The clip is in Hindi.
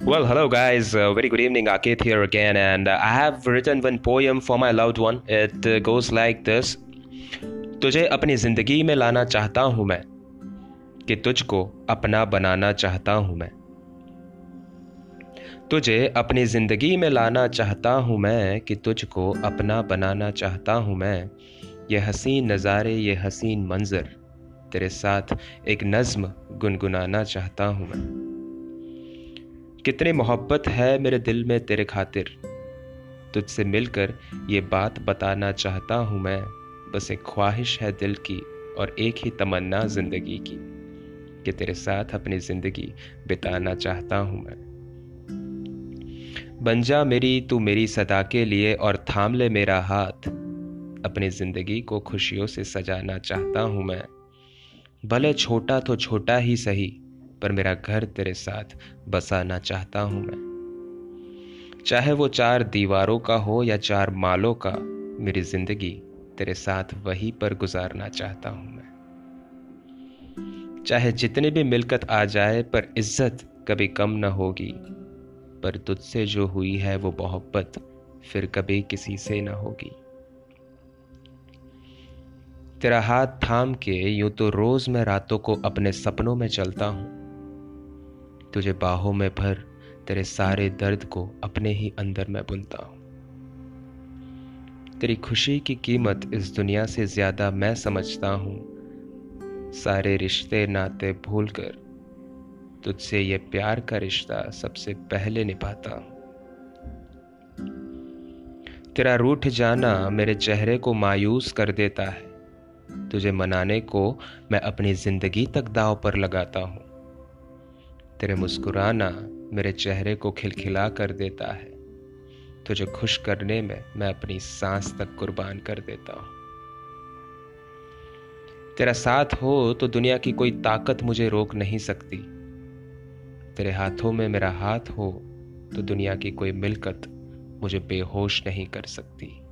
Well, hello guys. Uh, very good evening. Akit here again, and uh, I have written one poem for my loved one. It uh, goes like this: तुझे अपनी ज़िंदगी में लाना चाहता हूँ मैं कि तुझको अपना बनाना चाहता हूँ मैं तुझे अपनी ज़िंदगी में लाना चाहता हूँ मैं कि तुझको अपना बनाना चाहता हूँ मैं ये हसीन नज़ारे ये हसीन मंजर तेरे साथ एक नज़्म गुनगुनाना चाहता हूँ मैं कितनी मोहब्बत है मेरे दिल में तेरे खातिर। तुझसे मिलकर ये बात बताना चाहता हूँ मैं। बस एक ख्वाहिश है दिल की और एक ही तमन्ना ज़िंदगी की, कि तेरे साथ अपनी ज़िंदगी बिताना चाहता हूँ मैं। बन जा मेरी, तू मेरी सदा के लिए और थाम ले मेरा हाथ। अपनी ज़िंदगी को खुशियों से सजाना चाहता हूँ मैं। भले छोटा तो छोटा ही सही पर मेरा घर तेरे साथ बसाना चाहता हूँ मैं। चाहे वो चार दीवारों का हो या चार मालों का, मेरी ज़िंदगी तेरे साथ वहीं पर गुजारना चाहता हूँ मैं। चाहे जितनी भी मिलकत आ जाए, पर इज़्ज़त कभी कम न होगी, पर तुझसे जो हुई है वो मोहब्बत फिर कभी किसी से न होगी। तेरा हाथ थाम के यूँ तो रोज मैं रातों को अपने सपनों में चलता हूँ तुझे बाहों में भर तेरे सारे दर्द को अपने ही अंदर में बुनता हूँ। तेरी खुशी की कीमत इस दुनिया से ज़्यादा मैं समझता हूँ। सारे रिश्ते नाते भूल कर तुझसे ये प्यार का रिश्ता सबसे पहले निभाता हूँ। तेरा रूठ जाना मेरे चेहरे को मायूस कर देता है। तुझे मनाने को मैं अपनी ज़िंदगी तक दाव पर लगाता हूँ। तेरे मुस्कुराना मेरे चेहरे को खिलखिला कर देता है। तुझे खुश करने में मैं अपनी सांस तक कुर्बान कर देता हूँ। तेरा साथ हो तो दुनिया की कोई ताकत मुझे रोक नहीं सकती। तेरे हाथों में मेरा हाथ हो तो दुनिया की कोई मिलकत मुझे बेहोश नहीं कर सकती।